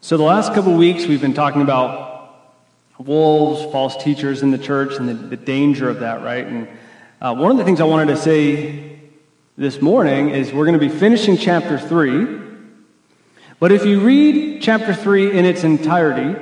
So, the last couple weeks, we've been talking about wolves, false teachers in the church, and the, the danger of that, right? And uh, one of the things I wanted to say this morning is we're going to be finishing chapter 3. But if you read chapter 3 in its entirety,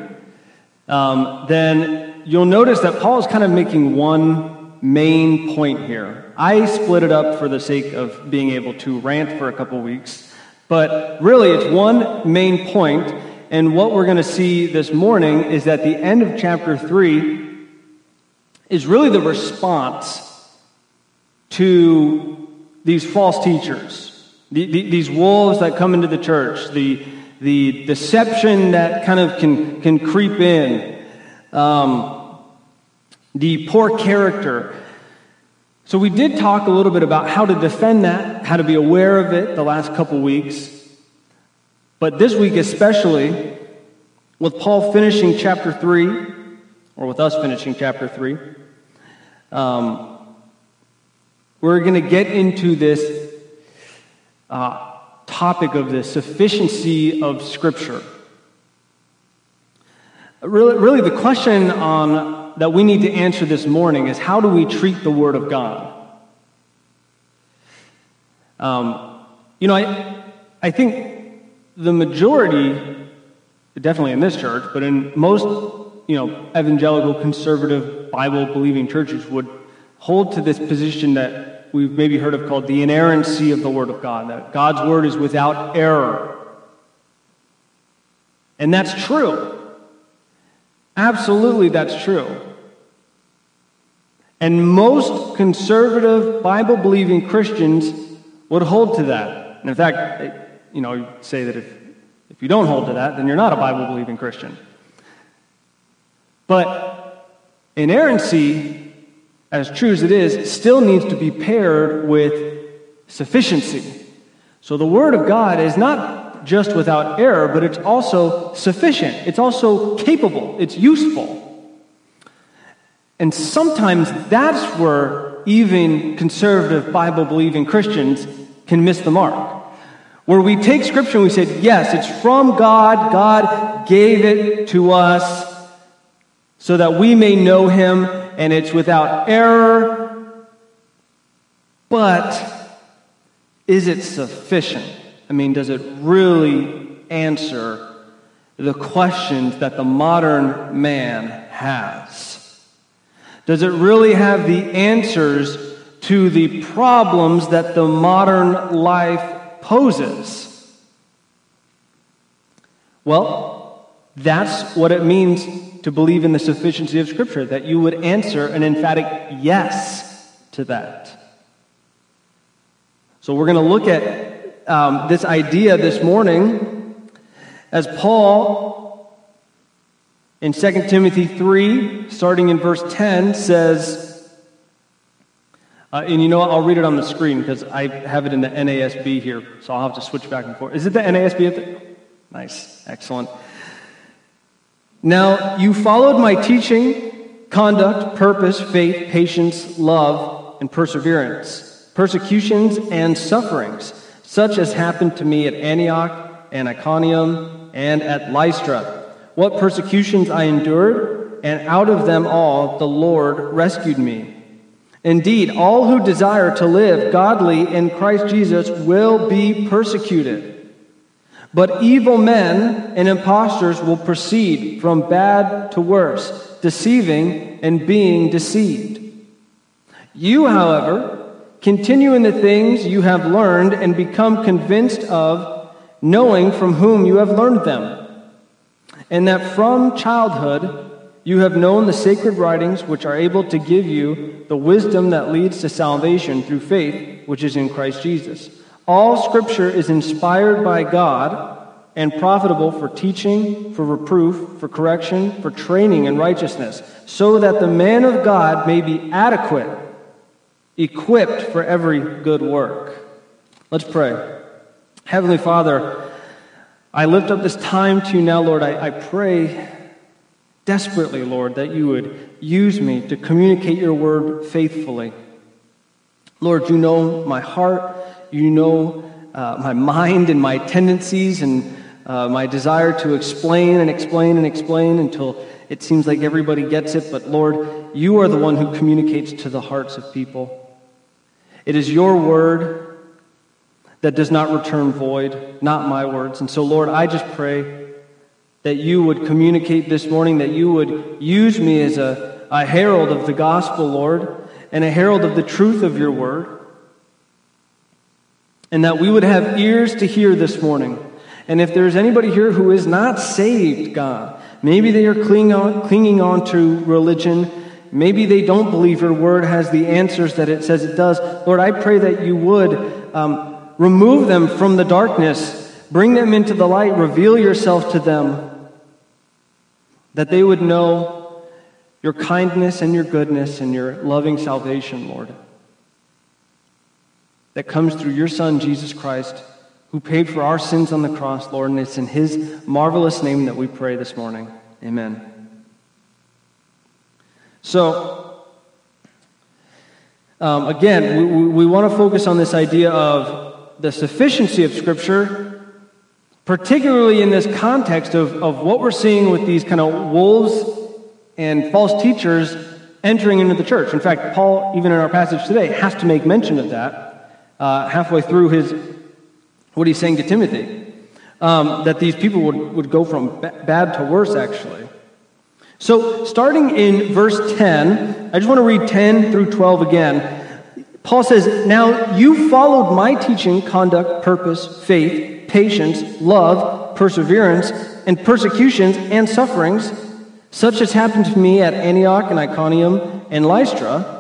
um, then you'll notice that Paul is kind of making one main point here. I split it up for the sake of being able to rant for a couple weeks, but really it's one main point and what we're going to see this morning is that the end of chapter 3 is really the response to these false teachers, the, the, these wolves that come into the church, the, the deception that kind of can, can creep in, um, the poor character. So, we did talk a little bit about how to defend that, how to be aware of it the last couple weeks. But this week, especially, with Paul finishing chapter 3, or with us finishing chapter 3, um, we're going to get into this uh, topic of the sufficiency of Scripture. Really, really, the question on, that we need to answer this morning is how do we treat the Word of God? Um, you know, I, I think the majority, definitely in this church, but in most, you know, evangelical, conservative, Bible believing churches would hold to this position that we've maybe heard of called the inerrancy of the Word of God, that God's Word is without error. And that's true. Absolutely, that's true. And most conservative, Bible believing Christians would hold to that. And in fact, you know, say that if, if you don't hold to that, then you're not a Bible believing Christian. But inerrancy, as true as it is, still needs to be paired with sufficiency. So the Word of God is not just without error, but it's also sufficient. It's also capable. It's useful. And sometimes that's where even conservative Bible believing Christians can miss the mark. Where we take Scripture and we say, yes, it's from God. God gave it to us so that we may know Him, and it's without error. But is it sufficient? I mean, does it really answer the questions that the modern man has? Does it really have the answers to the problems that the modern life poses? Well, that's what it means to believe in the sufficiency of Scripture, that you would answer an emphatic yes to that. So we're going to look at um, this idea this morning as Paul in 2 Timothy 3, starting in verse 10, says, uh, and you know what? I'll read it on the screen because I have it in the NASB here, so I'll have to switch back and forth. Is it the NASB? The... Nice, excellent. Now, you followed my teaching, conduct, purpose, faith, patience, love, and perseverance, persecutions and sufferings, such as happened to me at Antioch and Iconium and at Lystra. What persecutions I endured, and out of them all the Lord rescued me. Indeed, all who desire to live godly in Christ Jesus will be persecuted. But evil men and impostors will proceed from bad to worse, deceiving and being deceived. You, however, continue in the things you have learned and become convinced of, knowing from whom you have learned them, and that from childhood you have known the sacred writings, which are able to give you the wisdom that leads to salvation through faith, which is in Christ Jesus. All scripture is inspired by God and profitable for teaching, for reproof, for correction, for training in righteousness, so that the man of God may be adequate, equipped for every good work. Let's pray. Heavenly Father, I lift up this time to you now, Lord. I, I pray desperately, Lord, that you would use me to communicate your word faithfully. Lord, you know my heart, you know uh, my mind and my tendencies, and uh, my desire to explain and explain and explain until it seems like everybody gets it. But Lord, you are the one who communicates to the hearts of people. It is your word that does not return void, not my words. And so, Lord, I just pray that you would communicate this morning, that you would use me as a, a herald of the gospel, Lord, and a herald of the truth of your word. And that we would have ears to hear this morning. And if there's anybody here who is not saved, God, maybe they are clinging on, clinging on to religion Maybe they don't believe your word has the answers that it says it does. Lord, I pray that you would um, remove them from the darkness, bring them into the light, reveal yourself to them, that they would know your kindness and your goodness and your loving salvation, Lord, that comes through your Son, Jesus Christ, who paid for our sins on the cross, Lord, and it's in his marvelous name that we pray this morning. Amen. So, um, again, we, we want to focus on this idea of the sufficiency of Scripture, particularly in this context of, of what we're seeing with these kind of wolves and false teachers entering into the church. In fact, Paul, even in our passage today, has to make mention of that uh, halfway through his what he's saying to Timothy. Um, that these people would, would go from bad to worse, actually. So, starting in verse 10, I just want to read 10 through 12 again. Paul says, Now you followed my teaching, conduct, purpose, faith, patience, love, perseverance, and persecutions and sufferings, such as happened to me at Antioch and Iconium and Lystra.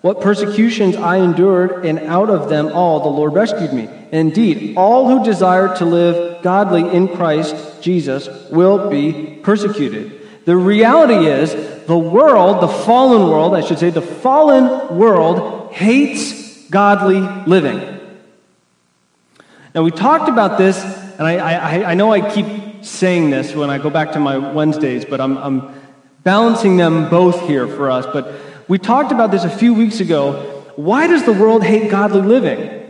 What persecutions I endured, and out of them all the Lord rescued me. And indeed, all who desire to live godly in Christ Jesus will be persecuted. The reality is, the world, the fallen world, I should say, the fallen world hates godly living. Now, we talked about this, and I, I, I know I keep saying this when I go back to my Wednesdays, but I'm, I'm balancing them both here for us. But we talked about this a few weeks ago. Why does the world hate godly living?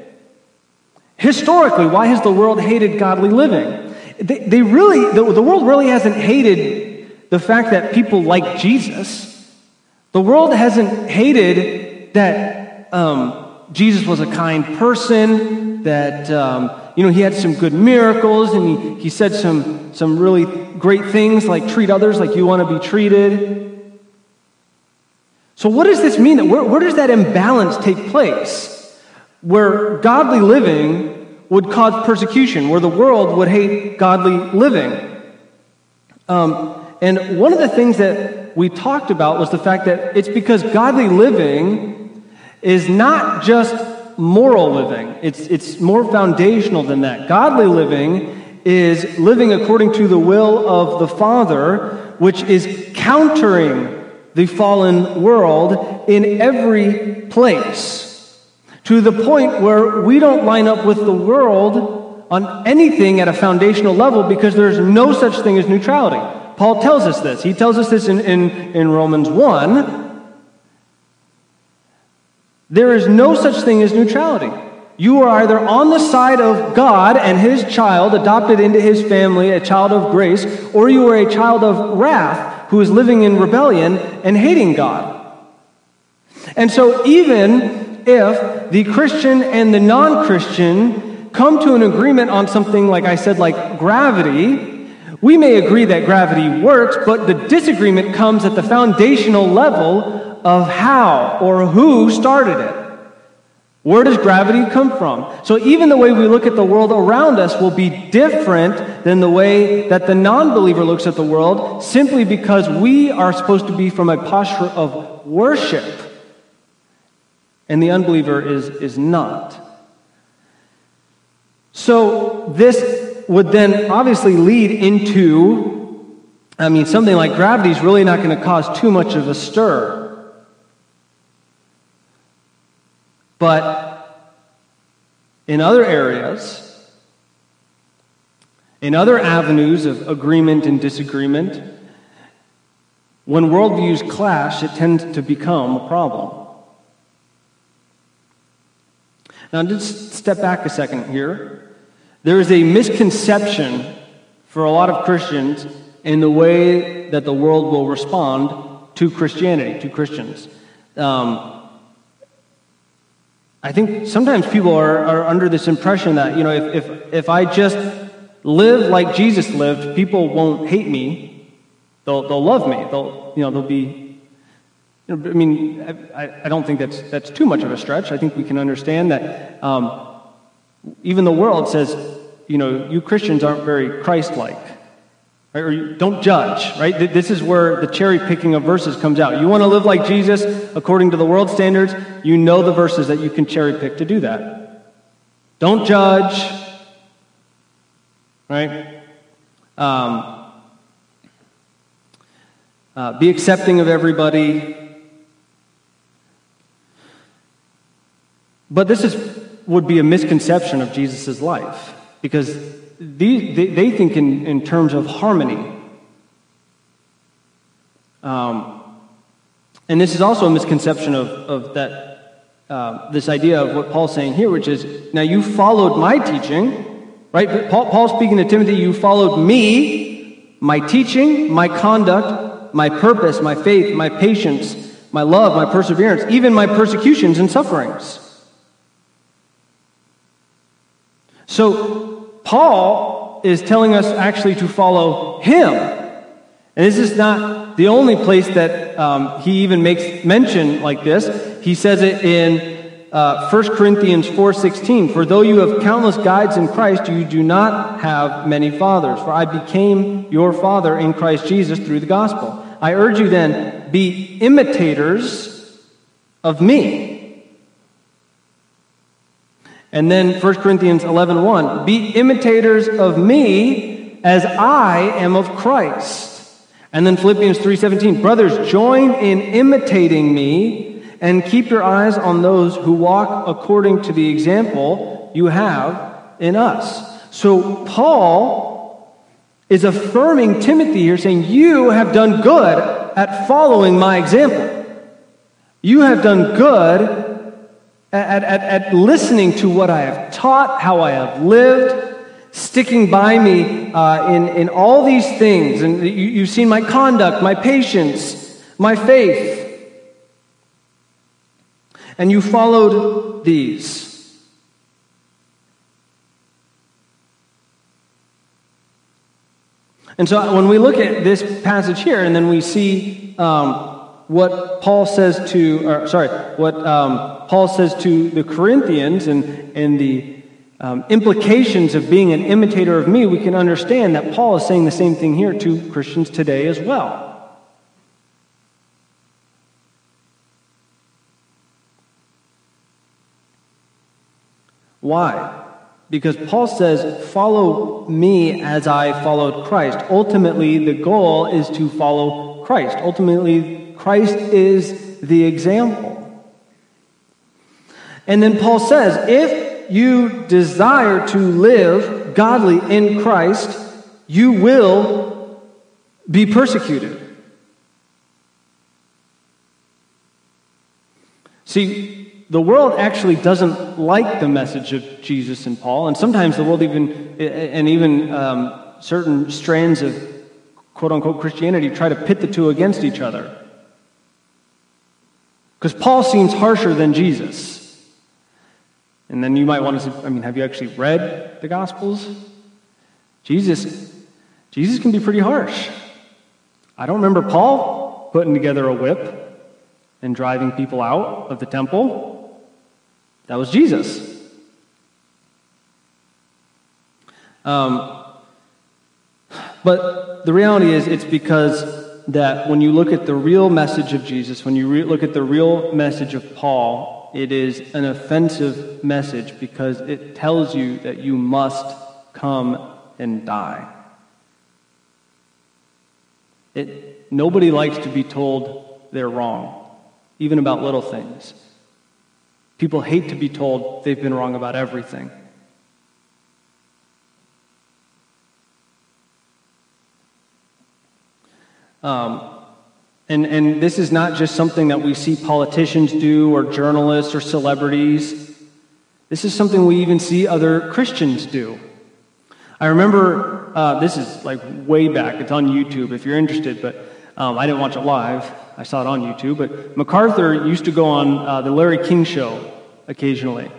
Historically, why has the world hated godly living? They, they really, the, the world really hasn't hated the fact that people like Jesus. The world hasn't hated that um, Jesus was a kind person, that um, you know he had some good miracles, and he, he said some, some really great things like treat others like you want to be treated. So, what does this mean? Where, where does that imbalance take place? Where godly living would cause persecution, where the world would hate godly living. Um, and one of the things that we talked about was the fact that it's because godly living is not just moral living, it's, it's more foundational than that. Godly living is living according to the will of the Father, which is countering the fallen world in every place. To the point where we don't line up with the world on anything at a foundational level because there's no such thing as neutrality. Paul tells us this. He tells us this in, in, in Romans 1. There is no such thing as neutrality. You are either on the side of God and his child, adopted into his family, a child of grace, or you are a child of wrath who is living in rebellion and hating God. And so, even if the Christian and the non Christian come to an agreement on something, like I said, like gravity, we may agree that gravity works, but the disagreement comes at the foundational level of how or who started it. Where does gravity come from? So, even the way we look at the world around us will be different than the way that the non believer looks at the world simply because we are supposed to be from a posture of worship, and the unbeliever is, is not. So, this would then obviously lead into, I mean, something like gravity is really not going to cause too much of a stir. But in other areas, in other avenues of agreement and disagreement, when worldviews clash, it tends to become a problem. Now, just step back a second here. There is a misconception for a lot of Christians in the way that the world will respond to Christianity, to Christians. Um, I think sometimes people are, are under this impression that, you know, if, if, if I just live like Jesus lived, people won't hate me. They'll, they'll love me. They'll, you know, they'll be, you know, I mean, I, I don't think that's, that's too much of a stretch. I think we can understand that um, even the world says, you know, you Christians aren't very Christ like. Right? Or don't judge, right? This is where the cherry picking of verses comes out. You want to live like Jesus according to the world standards, you know the verses that you can cherry pick to do that. Don't judge, right? Um, uh, be accepting of everybody. But this is, would be a misconception of Jesus' life because they, they, they think in, in terms of harmony. Um, and this is also a misconception of, of that, uh, this idea of what Paul's saying here, which is now you followed my teaching, right? Paul, Paul's speaking to Timothy, you followed me, my teaching, my conduct, my purpose, my faith, my patience, my love, my perseverance, even my persecutions and sufferings. So Paul is telling us actually to follow him. And this is not the only place that um, he even makes mention like this. He says it in uh, 1 Corinthians 4.16, For though you have countless guides in Christ, you do not have many fathers. For I became your father in Christ Jesus through the gospel. I urge you then, be imitators of me and then 1 Corinthians 11 1, be imitators of me as I am of Christ. And then Philippians 3:17, brothers, join in imitating me and keep your eyes on those who walk according to the example you have in us. So Paul is affirming Timothy here saying, "You have done good at following my example. You have done good at, at, at listening to what I have taught, how I have lived, sticking by me uh, in, in all these things. And you, you've seen my conduct, my patience, my faith. And you followed these. And so when we look at this passage here, and then we see um, what Paul says to, or, sorry, what um, Paul says to the Corinthians and, and the um, implications of being an imitator of me, we can understand that Paul is saying the same thing here to Christians today as well. Why? Because Paul says, Follow me as I followed Christ. Ultimately, the goal is to follow Christ. Ultimately, Christ is the example. And then Paul says, if you desire to live godly in Christ, you will be persecuted. See, the world actually doesn't like the message of Jesus and Paul, and sometimes the world even, and even um, certain strands of quote unquote Christianity try to pit the two against each other. Because Paul seems harsher than Jesus. And then you might want to, I mean, have you actually read the Gospels? Jesus, Jesus can be pretty harsh. I don't remember Paul putting together a whip and driving people out of the temple. That was Jesus. Um, but the reality is, it's because that when you look at the real message of Jesus, when you re- look at the real message of Paul, it is an offensive message because it tells you that you must come and die. It, nobody likes to be told they're wrong, even about little things. People hate to be told they've been wrong about everything. Um, and, and this is not just something that we see politicians do or journalists or celebrities. This is something we even see other Christians do. I remember uh, this is like way back, it's on YouTube if you're interested, but um, I didn't watch it live. I saw it on YouTube. But MacArthur used to go on uh, the Larry King show occasionally.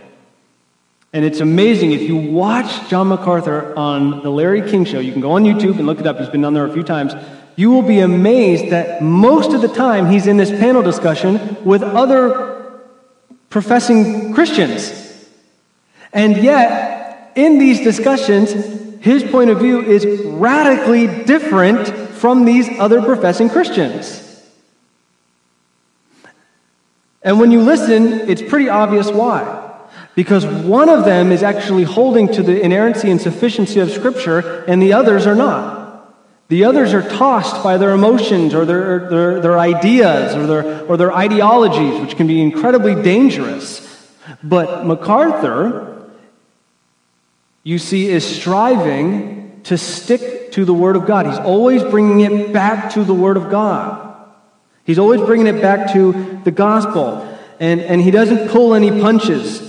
And it's amazing if you watch John MacArthur on the Larry King show, you can go on YouTube and look it up, he's been on there a few times. You will be amazed that most of the time he's in this panel discussion with other professing Christians. And yet, in these discussions, his point of view is radically different from these other professing Christians. And when you listen, it's pretty obvious why. Because one of them is actually holding to the inerrancy and sufficiency of Scripture, and the others are not. The others are tossed by their emotions or their, their, their ideas or their, or their ideologies, which can be incredibly dangerous. But MacArthur, you see, is striving to stick to the Word of God. He's always bringing it back to the Word of God. He's always bringing it back to the gospel. And, and he doesn't pull any punches.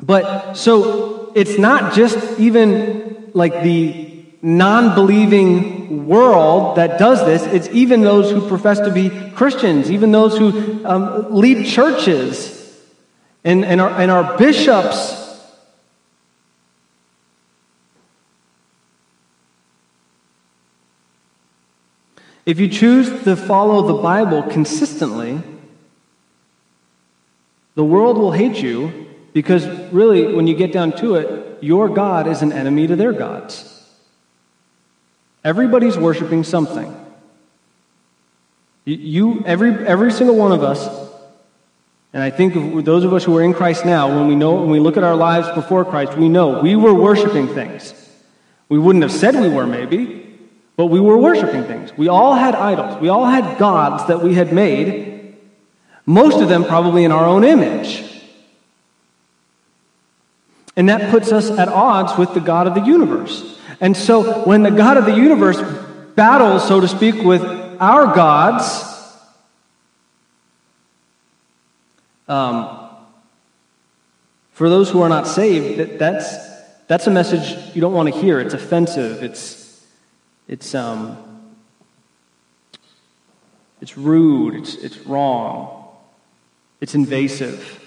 But so it's not just even like the non believing world that does this, it's even those who profess to be Christians, even those who um, lead churches and, and, our, and our bishops. If you choose to follow the Bible consistently, the world will hate you because really, when you get down to it, your God is an enemy to their gods. Everybody's worshiping something. You, every, every single one of us, and I think those of us who are in Christ now, when we know, when we look at our lives before Christ, we know we were worshiping things. We wouldn't have said we were, maybe, but we were worshiping things. We all had idols. We all had gods that we had made, most of them probably in our own image. And that puts us at odds with the God of the universe. And so when the God of the universe battles, so to speak, with our gods, um, for those who are not saved, that, that's, that's a message you don't want to hear. It's offensive. It's, it's, um, it's rude. It's, it's wrong. It's invasive.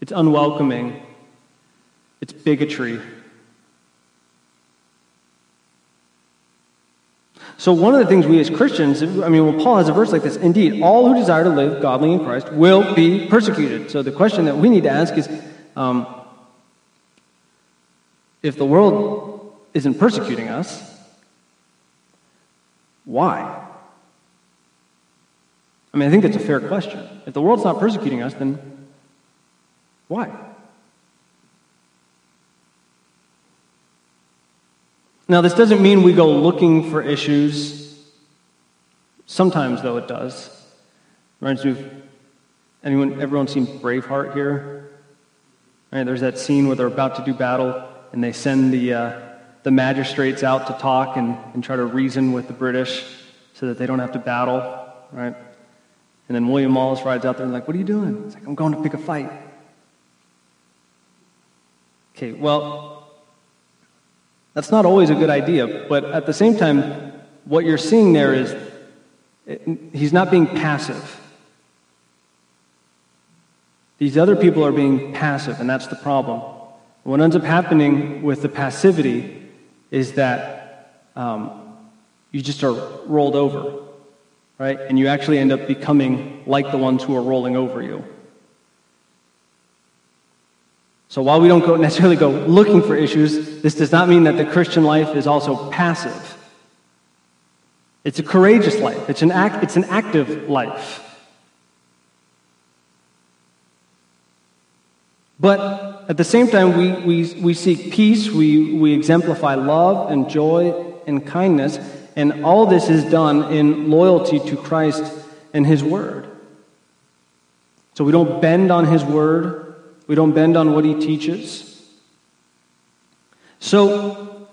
It's unwelcoming. It's bigotry. So, one of the things we as Christians, I mean, well, Paul has a verse like this indeed, all who desire to live godly in Christ will be persecuted. So, the question that we need to ask is um, if the world isn't persecuting us, why? I mean, I think that's a fair question. If the world's not persecuting us, then why? Now, this doesn't mean we go looking for issues. Sometimes, though, it does. Reminds me of anyone, everyone seen Braveheart here? Right, there's that scene where they're about to do battle and they send the, uh, the magistrates out to talk and, and try to reason with the British so that they don't have to battle, right? And then William Wallace rides out there and like, what are you doing? It's like, I'm going to pick a fight. Okay, well, that's not always a good idea, but at the same time, what you're seeing there is he's not being passive. These other people are being passive, and that's the problem. What ends up happening with the passivity is that um, you just are rolled over, right? And you actually end up becoming like the ones who are rolling over you. So while we don't go necessarily go looking for issues, this does not mean that the Christian life is also passive. It's a courageous life. It's an, act, it's an active life. But at the same time, we, we, we seek peace, we, we exemplify love and joy and kindness, and all this is done in loyalty to Christ and His Word. So we don't bend on His Word, we don't bend on what he teaches. So,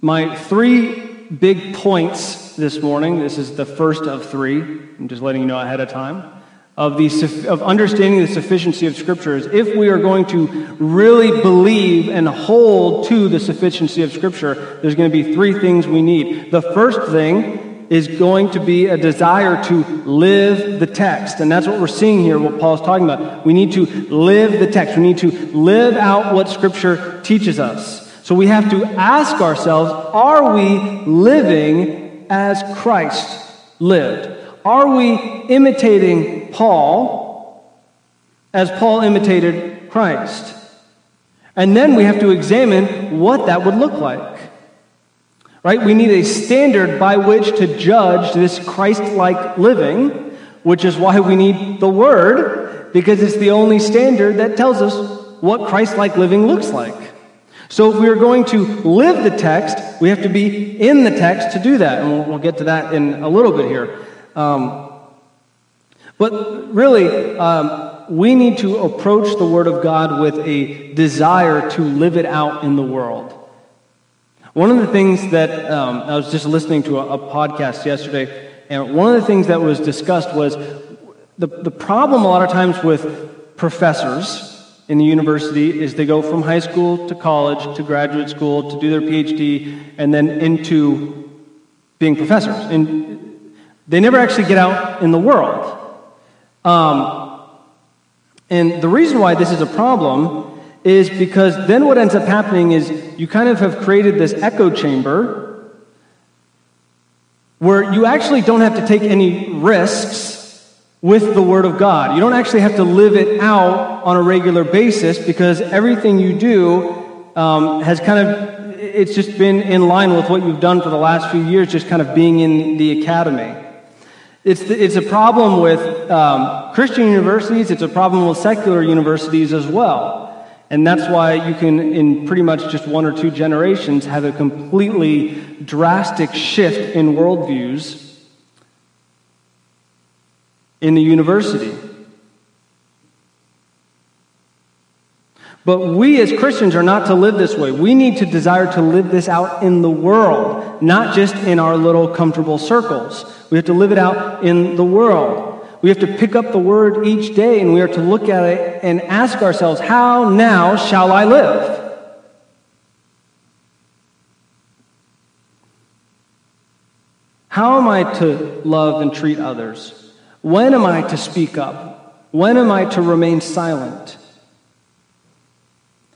my three big points this morning this is the first of three. I'm just letting you know ahead of time. of, the, of understanding the sufficiency of Scripture is if we are going to really believe and hold to the sufficiency of Scripture, there's going to be three things we need. The first thing is going to be a desire to live the text. And that's what we're seeing here, what Paul's talking about. We need to live the text. We need to live out what Scripture teaches us. So we have to ask ourselves are we living as Christ lived? Are we imitating Paul as Paul imitated Christ? And then we have to examine what that would look like. Right? We need a standard by which to judge this Christ like living, which is why we need the Word, because it's the only standard that tells us what Christ like living looks like. So, if we are going to live the text, we have to be in the text to do that. And we'll, get to that in a little bit here. Um, but really, um, we need to approach the Word of God with a desire to live it out in the world. One of the things that um, I was just listening to a, a, podcast yesterday, and one of the things that was discussed was the, the problem a lot of times with professors in the university is they go from high school to college to graduate school to do their PhD and then into being professors. And they never actually get out in the world. Um, and the reason why this is a problem is because then what ends up happening is you kind of have created this echo chamber where you actually don't have to take any risks with the Word of God. You don't actually have to live it out on a regular basis because everything you do um, has kind of, it's just been in line with what you've done for the last few years, just kind of being in the academy. It's, the, it's a problem with um, Christian universities, it's a problem with secular universities as well. And that's why you can, in pretty much just one or two generations, have a completely drastic shift in worldviews in the university. But we as Christians are not to live this way. We need to desire to live this out in the world, not just in our little comfortable circles. We have to live it out in the world. We have to pick up the word each day and we are to look at it and ask ourselves, How now shall I live? How am I to love and treat others? When am I to speak up? When am I to remain silent?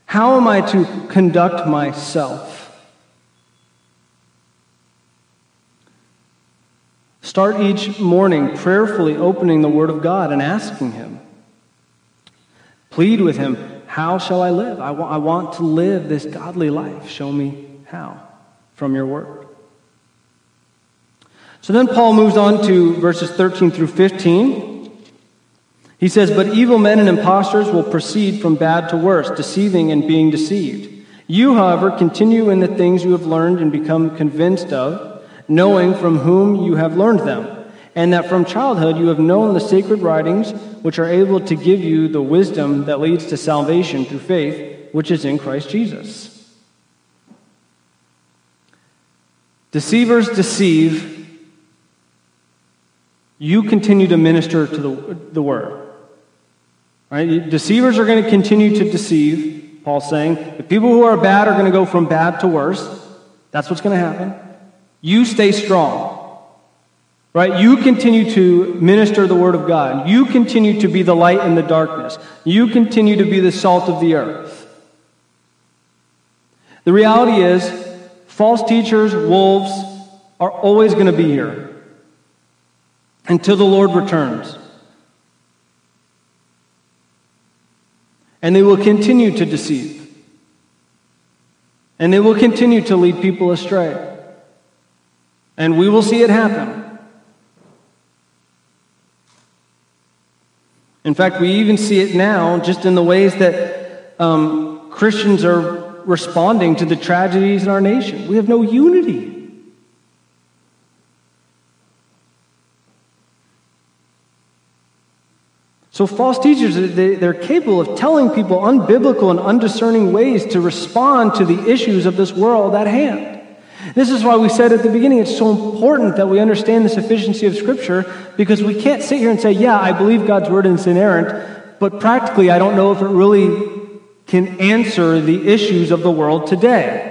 How am I to conduct myself? Start each morning prayerfully opening the Word of God and asking Him. Plead with Him, How shall I live? I, wa- I want to live this godly life. Show me how from your Word. So then Paul moves on to verses 13 through 15. He says, But evil men and impostors will proceed from bad to worse, deceiving and being deceived. You, however, continue in the things you have learned and become convinced of knowing from whom you have learned them, and that from childhood you have known the sacred writings, which are able to give you the wisdom that leads to salvation through faith, which is in Christ Jesus. Deceivers deceive. You continue to minister to the, the word. Right? Deceivers are going to continue to deceive, Paul's saying. The people who are bad are going to go from bad to worse. That's what's going to happen. You stay strong. Right? You continue to minister the word of God. You continue to be the light in the darkness. You continue to be the salt of the earth. The reality is, false teachers, wolves, are always going to be here until the Lord returns. And they will continue to deceive. And they will continue to lead people astray. And we will see it happen. In fact, we even see it now just in the ways that um, Christians are responding to the tragedies in our nation. We have no unity. So, false teachers, they're capable of telling people unbiblical and undiscerning ways to respond to the issues of this world at hand. This is why we said at the beginning it's so important that we understand the sufficiency of Scripture because we can't sit here and say, yeah, I believe God's word is inerrant, but practically I don't know if it really can answer the issues of the world today.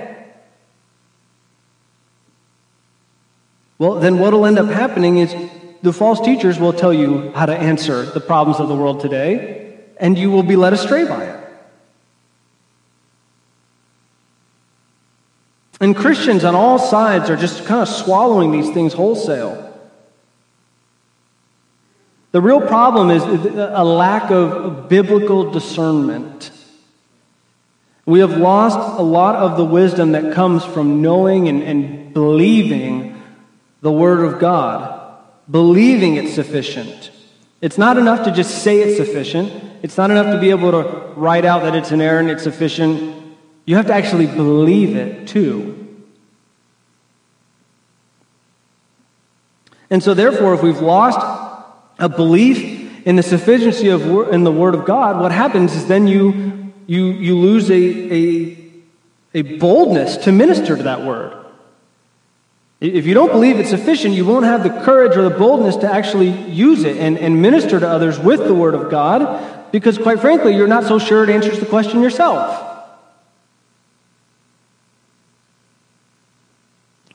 Well, then what will end up happening is the false teachers will tell you how to answer the problems of the world today, and you will be led astray by it. And Christians on all sides are just kind of swallowing these things wholesale. The real problem is a lack of biblical discernment. We have lost a lot of the wisdom that comes from knowing and, and believing the Word of God, believing it's sufficient. It's not enough to just say it's sufficient. It's not enough to be able to write out that it's an inerrant, it's sufficient. You have to actually believe it too. And so, therefore, if we've lost a belief in the sufficiency of in the Word of God, what happens is then you you you lose a a, a boldness to minister to that Word. If you don't believe it's sufficient, you won't have the courage or the boldness to actually use it and, and minister to others with the Word of God, because quite frankly, you're not so sure it answers the question yourself.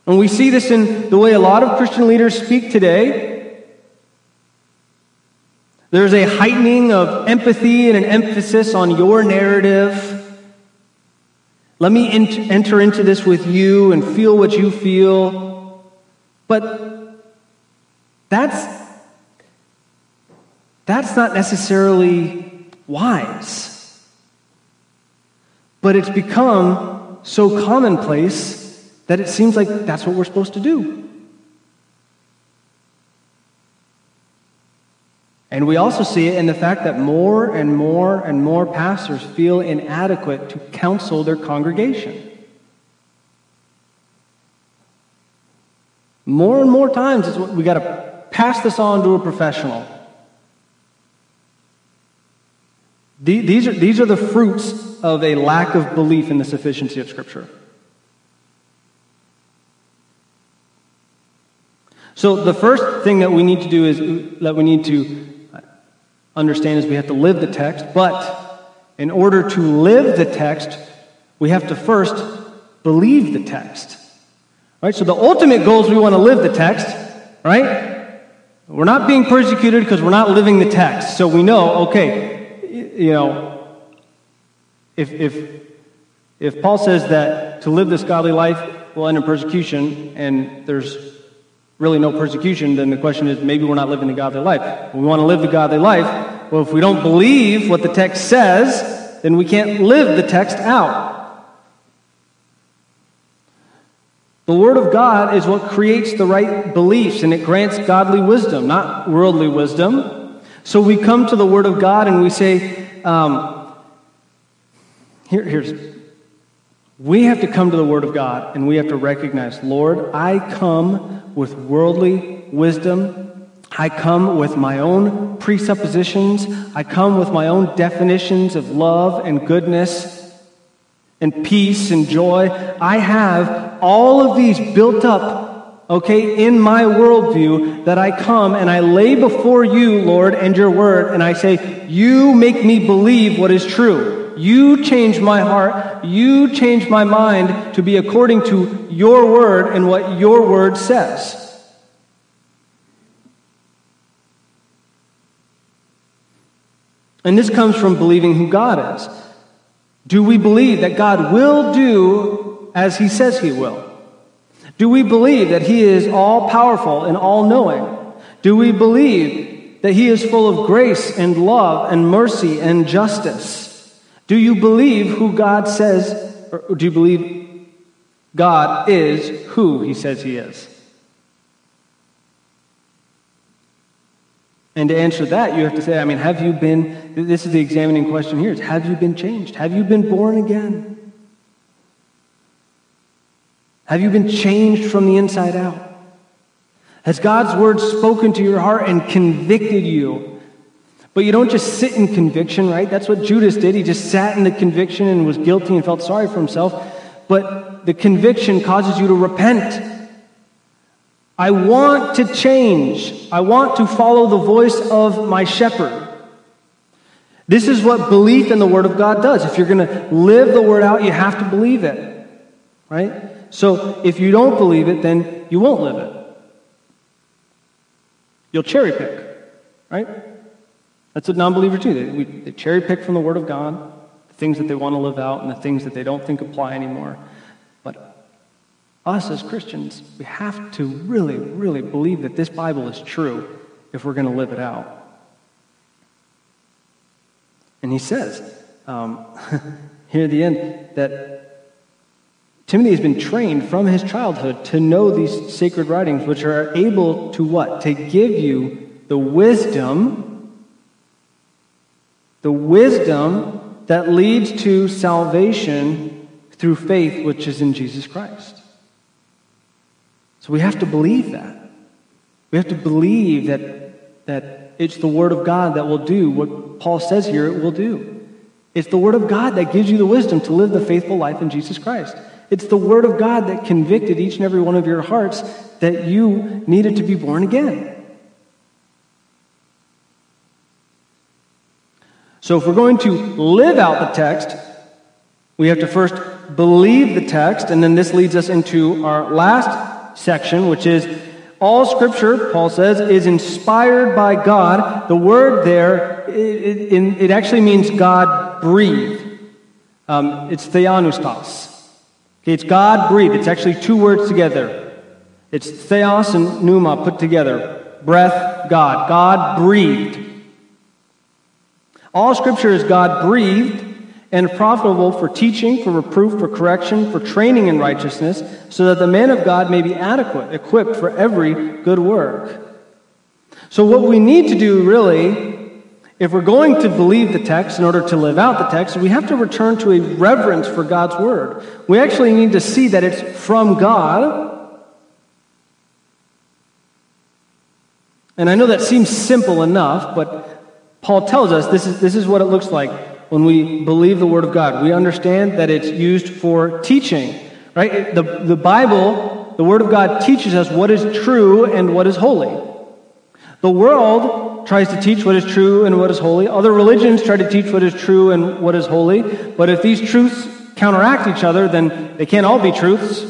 And we see this in the way a lot of Christian leaders speak today. There's a heightening of empathy and an emphasis on your narrative. Let me enter into this with you and feel what you feel. But that's, that's not necessarily wise. But it's become so commonplace that it seems like that's what we're supposed to do. And we also see it in the fact that more and more and more pastors feel inadequate to counsel their congregation. More and more times, it's what, we got to pass this on to a professional. These are, these are the fruits of a lack of belief in the sufficiency of Scripture. So, the first thing that we need to do is that we need to understand is we have to live the text, but in order to live the text, we have to first believe the text. Right? So, the ultimate goal is we want to live the text, right? We're not being persecuted because we're not living the text. So, we know, okay, you know, if, if, if Paul says that to live this godly life will end in persecution, and there's really no persecution, then the question is maybe we're not living the godly life. We want to live the godly life. Well, if we don't believe what the text says, then we can't live the text out. The Word of God is what creates the right beliefs, and it grants godly wisdom, not worldly wisdom. So we come to the Word of God and we say, um, here, here's we have to come to the Word of God and we have to recognize, Lord, I come with worldly wisdom. I come with my own presuppositions. I come with my own definitions of love and goodness and peace and joy. I have all of these built up, okay, in my worldview that I come and I lay before you, Lord, and your word, and I say, You make me believe what is true. You change my heart. You change my mind to be according to your word and what your word says. And this comes from believing who God is. Do we believe that God will do as he says he will? Do we believe that he is all powerful and all knowing? Do we believe that he is full of grace and love and mercy and justice? Do you believe who God says, or do you believe God is who he says he is? And to answer that, you have to say, I mean, have you been, this is the examining question here, is have you been changed? Have you been born again? Have you been changed from the inside out? Has God's word spoken to your heart and convicted you but you don't just sit in conviction, right? That's what Judas did. He just sat in the conviction and was guilty and felt sorry for himself. But the conviction causes you to repent. I want to change. I want to follow the voice of my shepherd. This is what belief in the Word of God does. If you're going to live the Word out, you have to believe it. Right? So if you don't believe it, then you won't live it. You'll cherry pick. Right? That's what non believers do. They, they cherry pick from the Word of God the things that they want to live out and the things that they don't think apply anymore. But us as Christians, we have to really, really believe that this Bible is true if we're going to live it out. And he says um, here at the end that Timothy has been trained from his childhood to know these sacred writings, which are able to what? To give you the wisdom, the wisdom that leads to salvation through faith, which is in Jesus Christ. So we have to believe that. We have to believe that, that it's the Word of God that will do what Paul says here it will do. It's the Word of God that gives you the wisdom to live the faithful life in Jesus Christ. It's the Word of God that convicted each and every one of your hearts that you needed to be born again. So, if we're going to live out the text, we have to first believe the text, and then this leads us into our last section, which is all scripture, Paul says, is inspired by God. The word there, it, it, it actually means God breathed. Um, it's theopneustos. Okay, it's God breathed. It's actually two words together. It's theos and pneuma put together. Breath, God. God breathed. All scripture is God breathed and profitable for teaching, for reproof, for correction, for training in righteousness, so that the man of God may be adequate, equipped for every good work. So, what we need to do really, if we're going to believe the text in order to live out the text, we have to return to a reverence for God's word. We actually need to see that it's from God. And I know that seems simple enough, but Paul tells us this is, this is what it looks like when we believe the Word of God. We understand that it's used for teaching, right? The, the Bible, the Word of God teaches us what is true and what is holy. The world tries to teach what is true and what is holy. Other religions try to teach what is true and what is holy. But if these truths counteract each other, then they can't all be truths.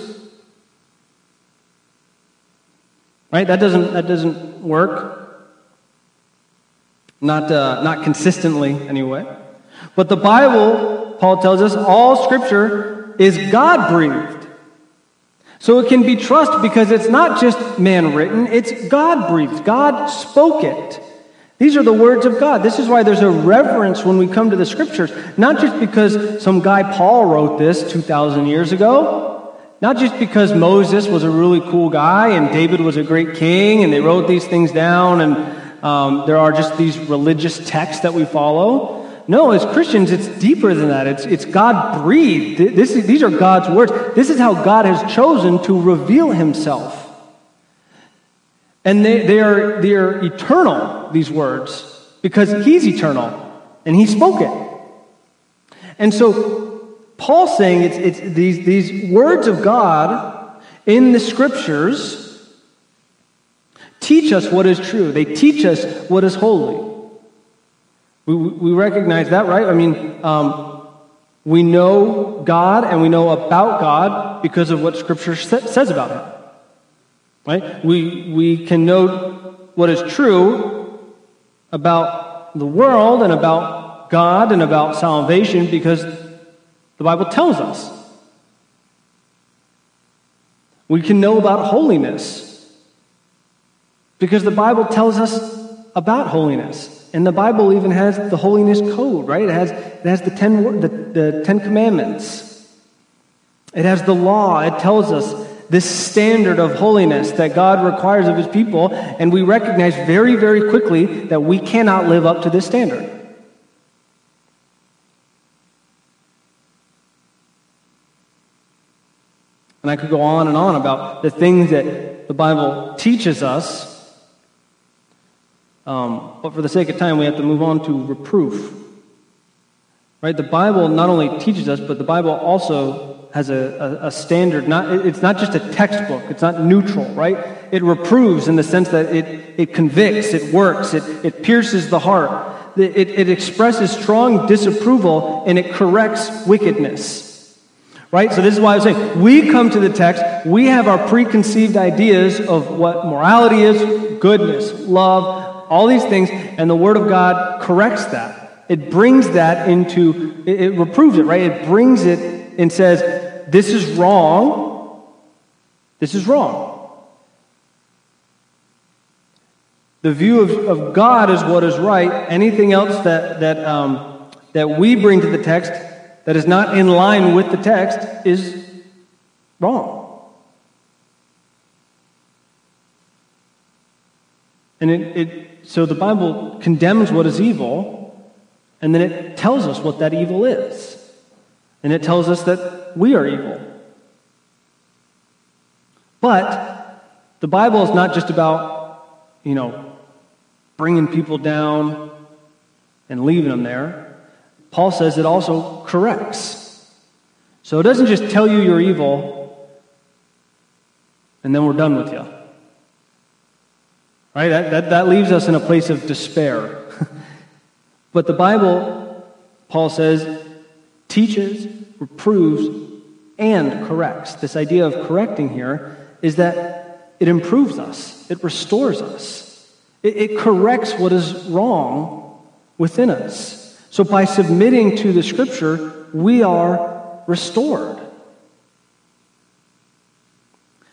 Right? That doesn't, that doesn't work. Not, uh, not consistently, anyway. But the Bible, Paul tells us, all scripture is God breathed. So it can be trusted because it's not just man written, it's God breathed. God spoke it. These are the words of God. This is why there's a reverence when we come to the scriptures. Not just because some guy Paul wrote this 2,000 years ago. Not just because Moses was a really cool guy and David was a great king and they wrote these things down and um, there are just these religious texts that we follow. No, as Christians, it's deeper than that. It's, it's God breathed. This, these are God's words. This is how God has chosen to reveal himself. And they, they, are, they are eternal, these words, because he's eternal and he spoke it. And so Paul's saying it's, it's these, these words of God in the scriptures teach us what is true, they teach us what is holy. We, we recognize that, right? I mean, um, we know God and we know about God because of what Scripture sa- says about Him. Right? We, we can know what is true about the world and about God and about salvation because the Bible tells us. We can know about holiness because the Bible tells us about holiness. And the Bible even has the holiness code, right? It has, it has the, ten, the, the Ten Commandments. It has the law. It tells us this standard of holiness that God requires of his people. And we recognize very, very quickly that we cannot live up to this standard. And I could go on and on about the things that the Bible teaches us um, but for the sake of time, we have to move on to reproof. Right? The Bible not only teaches us, but the Bible also has a, a, a standard. Not, it's not just a textbook, it's not neutral, right? It reproves in the sense that it, it convicts, it works, it, it pierces the heart. It, it expresses strong disapproval and it corrects wickedness. Right? So, this is why I was saying we come to the text, we have our preconceived ideas of what morality is, goodness, love, all these things, and the Word of God corrects that. It brings that into, it, it reproves it, right? It brings it and says, this is wrong. This is wrong. The view of, of God is what is right. Anything else that, that, um, that we bring to the text that is not in line with the text is wrong. And it, it, so the Bible condemns what is evil, and then it tells us what that evil is. And it tells us that we are evil. But the Bible is not just about, you know, bringing people down and leaving them there. Paul says it also corrects. So it doesn't just tell you you're evil and then we're done with you. Right? That, that, that leaves us in a place of despair. but the Bible, Paul says, teaches, reproves, and corrects. This idea of correcting here is that it improves us, it restores us. It, it corrects what is wrong within us. So by submitting to the scripture, we are restored.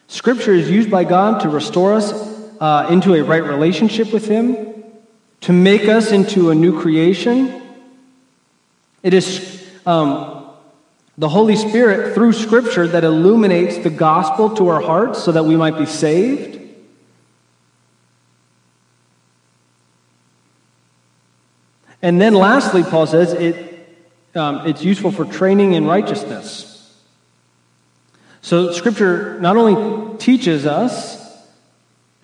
Scripture is used by God to restore us uh, into a right relationship with Him, to make us into a new creation. It is um, the Holy Spirit through Scripture that illuminates the gospel to our hearts so that we might be saved. And then lastly, Paul says it, um, it's useful for training in righteousness. So Scripture not only teaches us,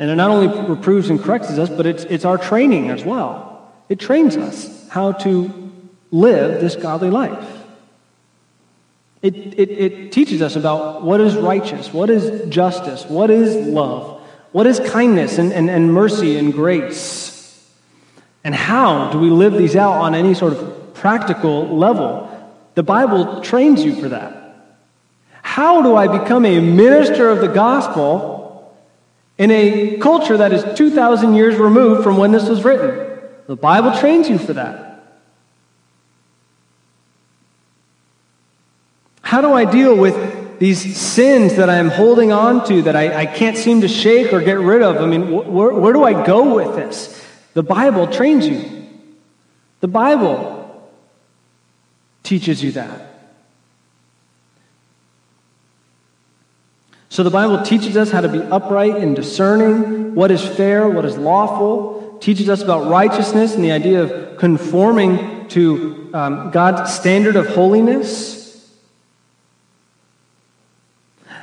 and it not only reproves and corrects us, but it's, it's our training as well. It trains us how to live this godly life. It, it, it teaches us about what is righteous, what is justice, what is love, what is kindness and, and, and mercy and grace. And how do we live these out on any sort of practical level? The Bible trains you for that. How do I become a minister of the gospel in a culture that is 2,000 years removed from when this was written? The Bible trains you for that. How do I deal with these sins that I'm holding on to that I, I can't seem to shake or get rid of? I mean, wh- where, where do I go with this? The Bible trains you. The Bible teaches you that. So the Bible teaches us how to be upright and discerning, what is fair, what is lawful, teaches us about righteousness and the idea of conforming to um, God's standard of holiness.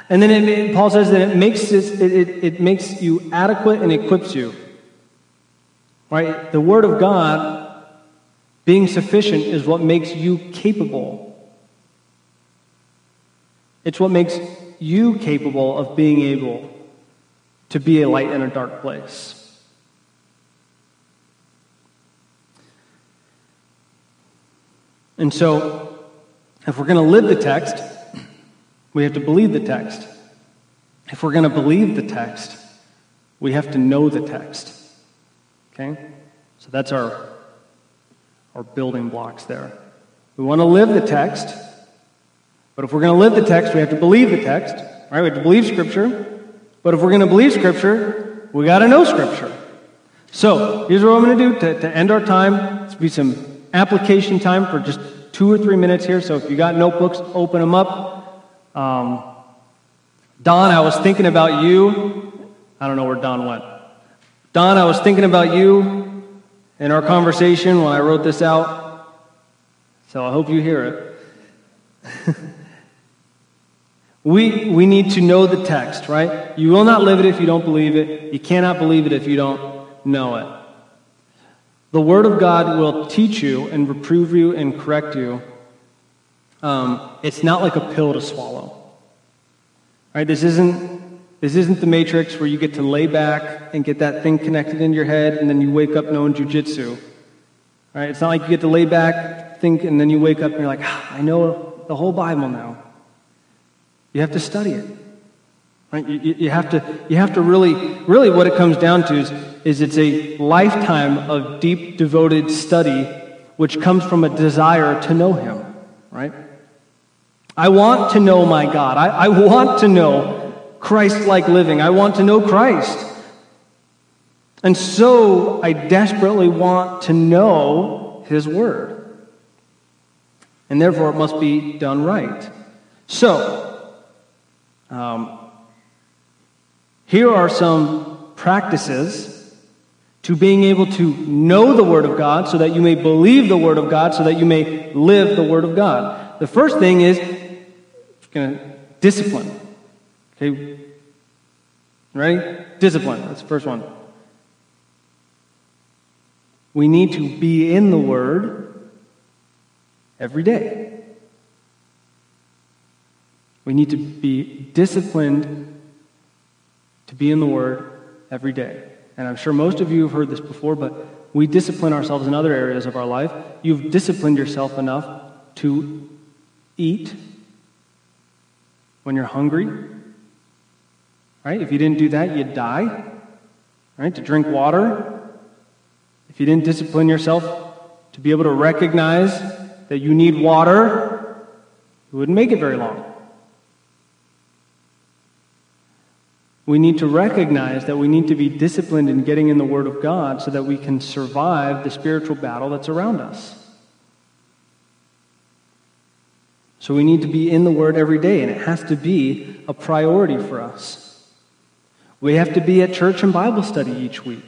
And then it, Paul says that it makes, this, it, it, it makes you adequate and equips you. Right? The Word of God being sufficient is what makes you capable. It's what makes you capable of being able to be a light in a dark place. And so, if we're going to live the text, we have to believe the text. If we're going to believe the text, we have to know the text. Okay? So that's our, our building blocks there. We want to live the text, but if we're going to live the text, we have to believe the text. Right? We have to believe Scripture. But if we're going to believe Scripture, we got to know Scripture. So here's what I'm going to do to, to end our time. It's be some application time for just two or three minutes here. So if you got notebooks, open them up. Um, Don, I was thinking about you. I don't know where Don went. Don, I was thinking about you in our conversation when I wrote this out, so I hope you hear it. we, we need to know the text, right? You will not live it if you don't believe it. You cannot believe it if you don't know it. The Word of God will teach you and reprove you and correct you. um, it's not like a pill to swallow. Right? This isn't this isn't the matrix where you get to lay back and get that thing connected in your head and then you wake up knowing jujitsu. Right? It's not like you get to lay back, think, and then you wake up and you're like, ah, I know the whole Bible now. You have to study it. Right? You, you, have to, you have to really, really what it comes down to is, is it's a lifetime of deep, devoted study which comes from a desire to know Him. Right? I want to know my God. I, I want to know Christ like living. I want to know Christ. And so I desperately want to know His Word. And therefore, it must be done right. So, um, here are some practices to being able to know the Word of God so that you may believe the Word of God, so that you may live the Word of God. The first thing is going to discipline. Okay? Ready? Discipline. That's the first one. We need to be in the Word every day. We need to be disciplined to be in the Word every day. And I'm sure most of you have heard this before, but we discipline ourselves in other areas of our life. You've disciplined yourself enough to eat when you're hungry. Right? If you didn't do that, you'd die. Right? To drink water. If you didn't discipline yourself to be able to recognize that you need water, you wouldn't make it very long. We need to recognize that we need to be disciplined in getting in the Word of God so that we can survive the spiritual battle that's around us. So we need to be in the Word every day, and it has to be a priority for us. We have to be at church and Bible study each week.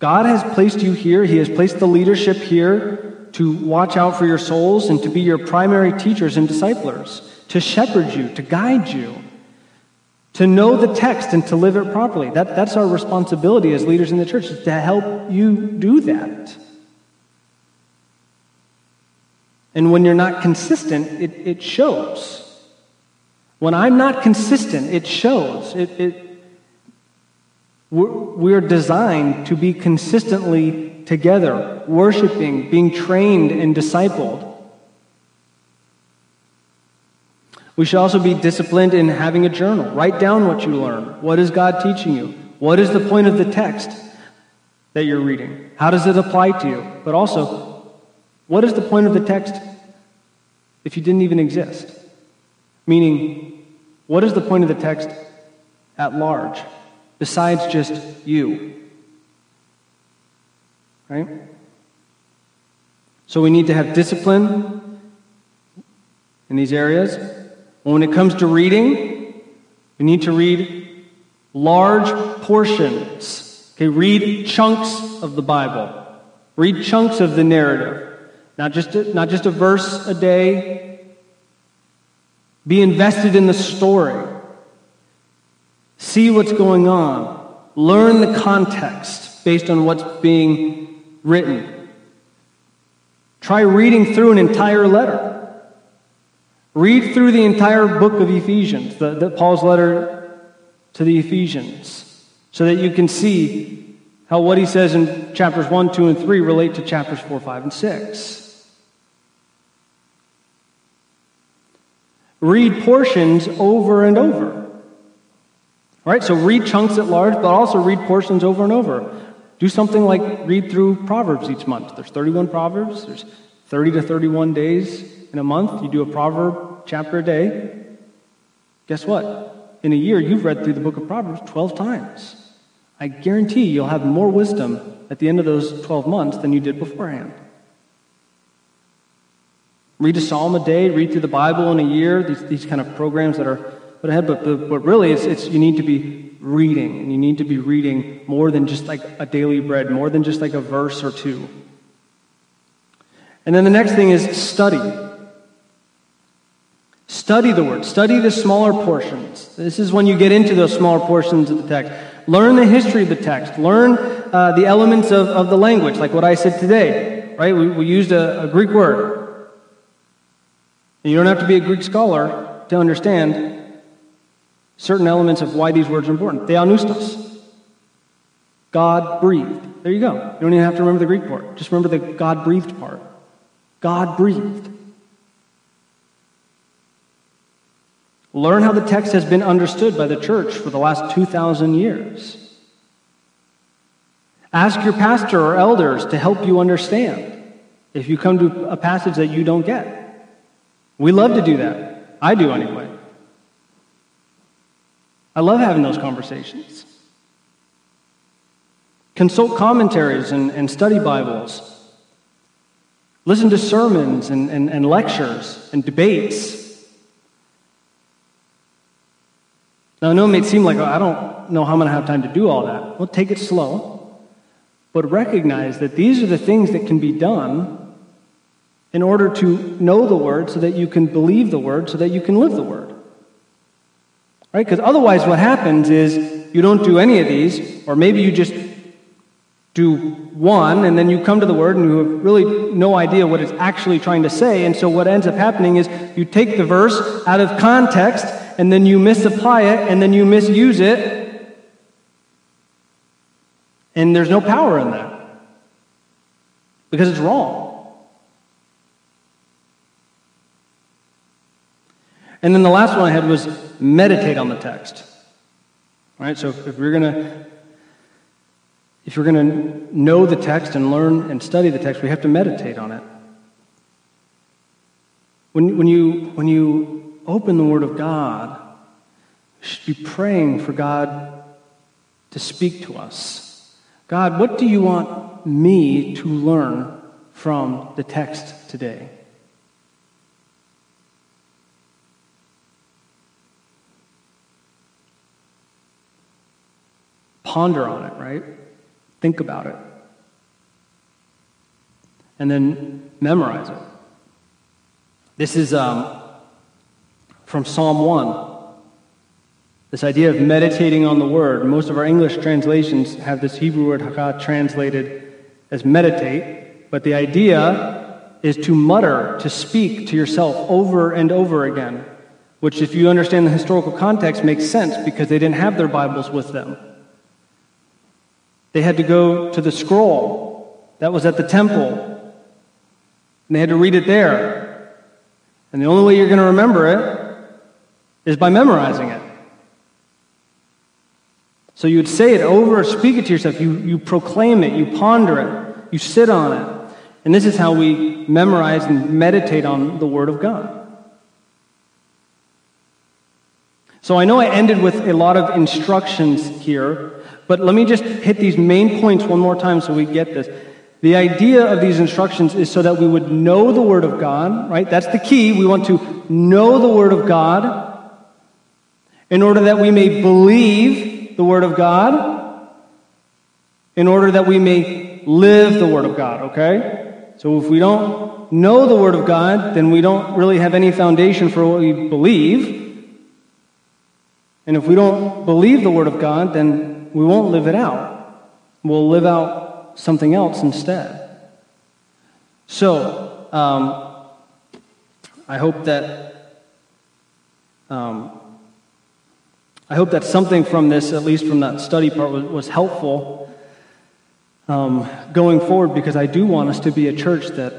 God has placed you here, He has placed the leadership here to watch out for your souls and to be your primary teachers and disciplers, to shepherd you, to guide you, to know the text and to live it properly. That, that's our responsibility as leaders in the church, is to help you do that. And when you're not consistent, it, it shows. When I'm not consistent, it shows. It, it, we're, we're designed to be consistently together, worshiping, being trained and discipled. We should also be disciplined in having a journal. Write down what you learn. What is God teaching you? What is the point of the text that you're reading? How does it apply to you? But also, what is the point of the text if you didn't even exist? Meaning, what is the point of the text at large? besides just you. Right? So we need to have discipline in these areas. When it comes to reading, we need to read large portions. Okay, read chunks of the Bible. Read chunks of the narrative. Not just a, not just a verse a day. Be invested in the story. See what's going on. Learn the context based on what's being written. Try reading through an entire letter. Read through the entire book of Ephesians, the, the, Paul's letter to the Ephesians, so that you can see how what he says in chapters 1, 2, and 3 relate to chapters 4, 5, and 6. Read portions over and over. All right, so read chunks at large, but also read portions over and over. Do something like read through Proverbs each month. There's 31 Proverbs, there's 30 to 31 days in a month. You do a proverb chapter a day. Guess what? In a year, you've read through the book of Proverbs 12 times. I guarantee you'll have more wisdom at the end of those 12 months than you did beforehand. Read a psalm a day, read through the Bible in a year, these, these kind of programs that are but ahead. But, but, but really, it's, it's, you need to be reading, and you need to be reading more than just like a daily bread, more than just like a verse or two. And then the next thing is study. Study the word. Study the smaller portions. This is when you get into those smaller portions of the text. Learn the history of the text. Learn uh, the elements of, of the language, like what I said today. right? We, we used a, a Greek word. And you don't have to be a Greek scholar to understand certain elements of why these words are important. Theopneustos. God breathed. There you go. You don't even have to remember the Greek part. Just remember the God breathed part. God breathed. Learn how the text has been understood by the church for the last 2,000 years. Ask your pastor or elders to help you understand if you come to a passage that you don't get. We love to do that. I do anyway. I love having those conversations. Consult commentaries and, and study Bibles. Listen to sermons and, and, and lectures and debates. Now, I know it may seem like I don't know how I'm going to have time to do all that. Well, take it slow, but recognize that these are the things that can be done in order to know the Word so that you can believe the Word, so that you can live the Word. Right? Because otherwise, what happens is you don't do any of these, or maybe you just do one, and then you come to the Word and you have really no idea what it's actually trying to say. And so, what ends up happening is you take the verse out of context and then you misapply it, and then you misuse it, and there's no power in that because it's wrong. And then the last one I had was meditate on the text. All right, so if we're going to if you're going to know the text and learn and study the text, we have to meditate on it. When, when, you, when you open the Word of God, you should be praying for God to speak to us. God, what do you want me to learn from the text today? Ponder on it, right? Think about it. And then memorize it. This is um, from Psalm 1. This idea of meditating on the word. Most of our English translations have this Hebrew word hagah translated as meditate, but the idea is to mutter, to speak to yourself over and over again, which, if you understand the historical context, makes sense because they didn't have their Bibles with them. They had to go to the scroll that was at the temple, and they had to read it there. And the only way you're going to remember it is by memorizing it. So you would say it over, speak it to yourself, you, you proclaim it, you ponder it, you sit on it. And this is how we memorize and meditate on the Word of God. So I know I ended with a lot of instructions here, but let me just hit these main points one more time so we get this. The idea of these instructions is so that we would know the Word of God, right? That's the key. We want to know the Word of God in order that we may believe the Word of God, in order that we may live the Word of God, okay? So if we don't know the Word of God, then we don't really have any foundation for what we believe. And if we don't believe the Word of God, then we won't live it out. We'll live out something else instead. So, um, I hope that um, I hope that something from this, at least from that study part, was, was helpful um, going forward because I do want us to be a church that,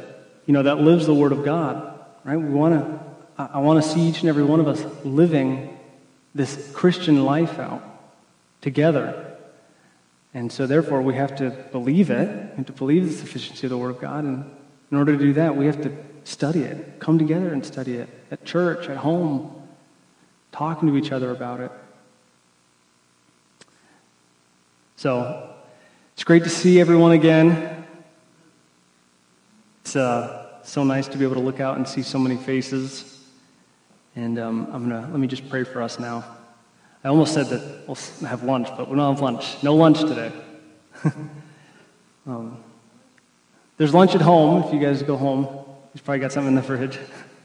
you know, that lives the Word of God, right? We want to, I, I want to see each and every one of us living this Christian life out together. And so, therefore, we have to believe it. Have to believe the sufficiency of the Word of God. And in order to do that, we have to study it, come together and study it at church, at home, talking to each other about it. So it's great to see everyone again. It's uh, so nice to be able to look out and see so many faces. And um, I'm gonna let me just pray for us now. I almost said that we'll have lunch, but we don't have lunch. No lunch today. um, there's lunch at home if you guys go home. You've probably got something in the fridge.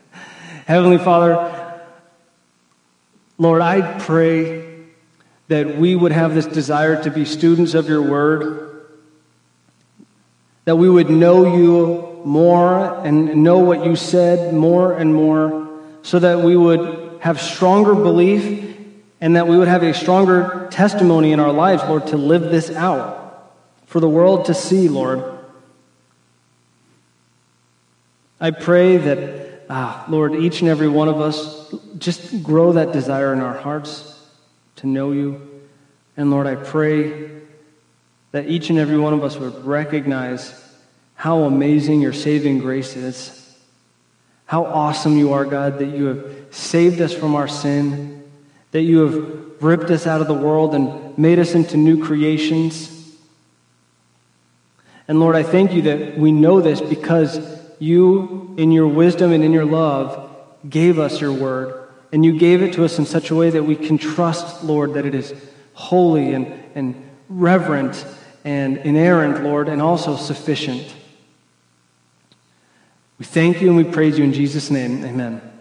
Heavenly Father, Lord, I pray that we would have this desire to be students of your word, that we would know you more and know what you said more and more, so that we would have stronger belief and that we would have a stronger testimony in our lives, Lord, to live this out for the world to see, Lord. I pray that, ah, Lord, each and every one of us just grow that desire in our hearts to know you. And Lord, I pray that each and every one of us would recognize how amazing your saving grace is. How awesome you are, God, that you have saved us from our sin, that you have ripped us out of the world and made us into new creations. And Lord, I thank you that we know this because you, in your wisdom and in your love, gave us your word. And you gave it to us in such a way that we can trust, Lord, that it is holy and, and reverent and inerrant, Lord, and also sufficient. We thank you and we praise you in Jesus' name. Amen.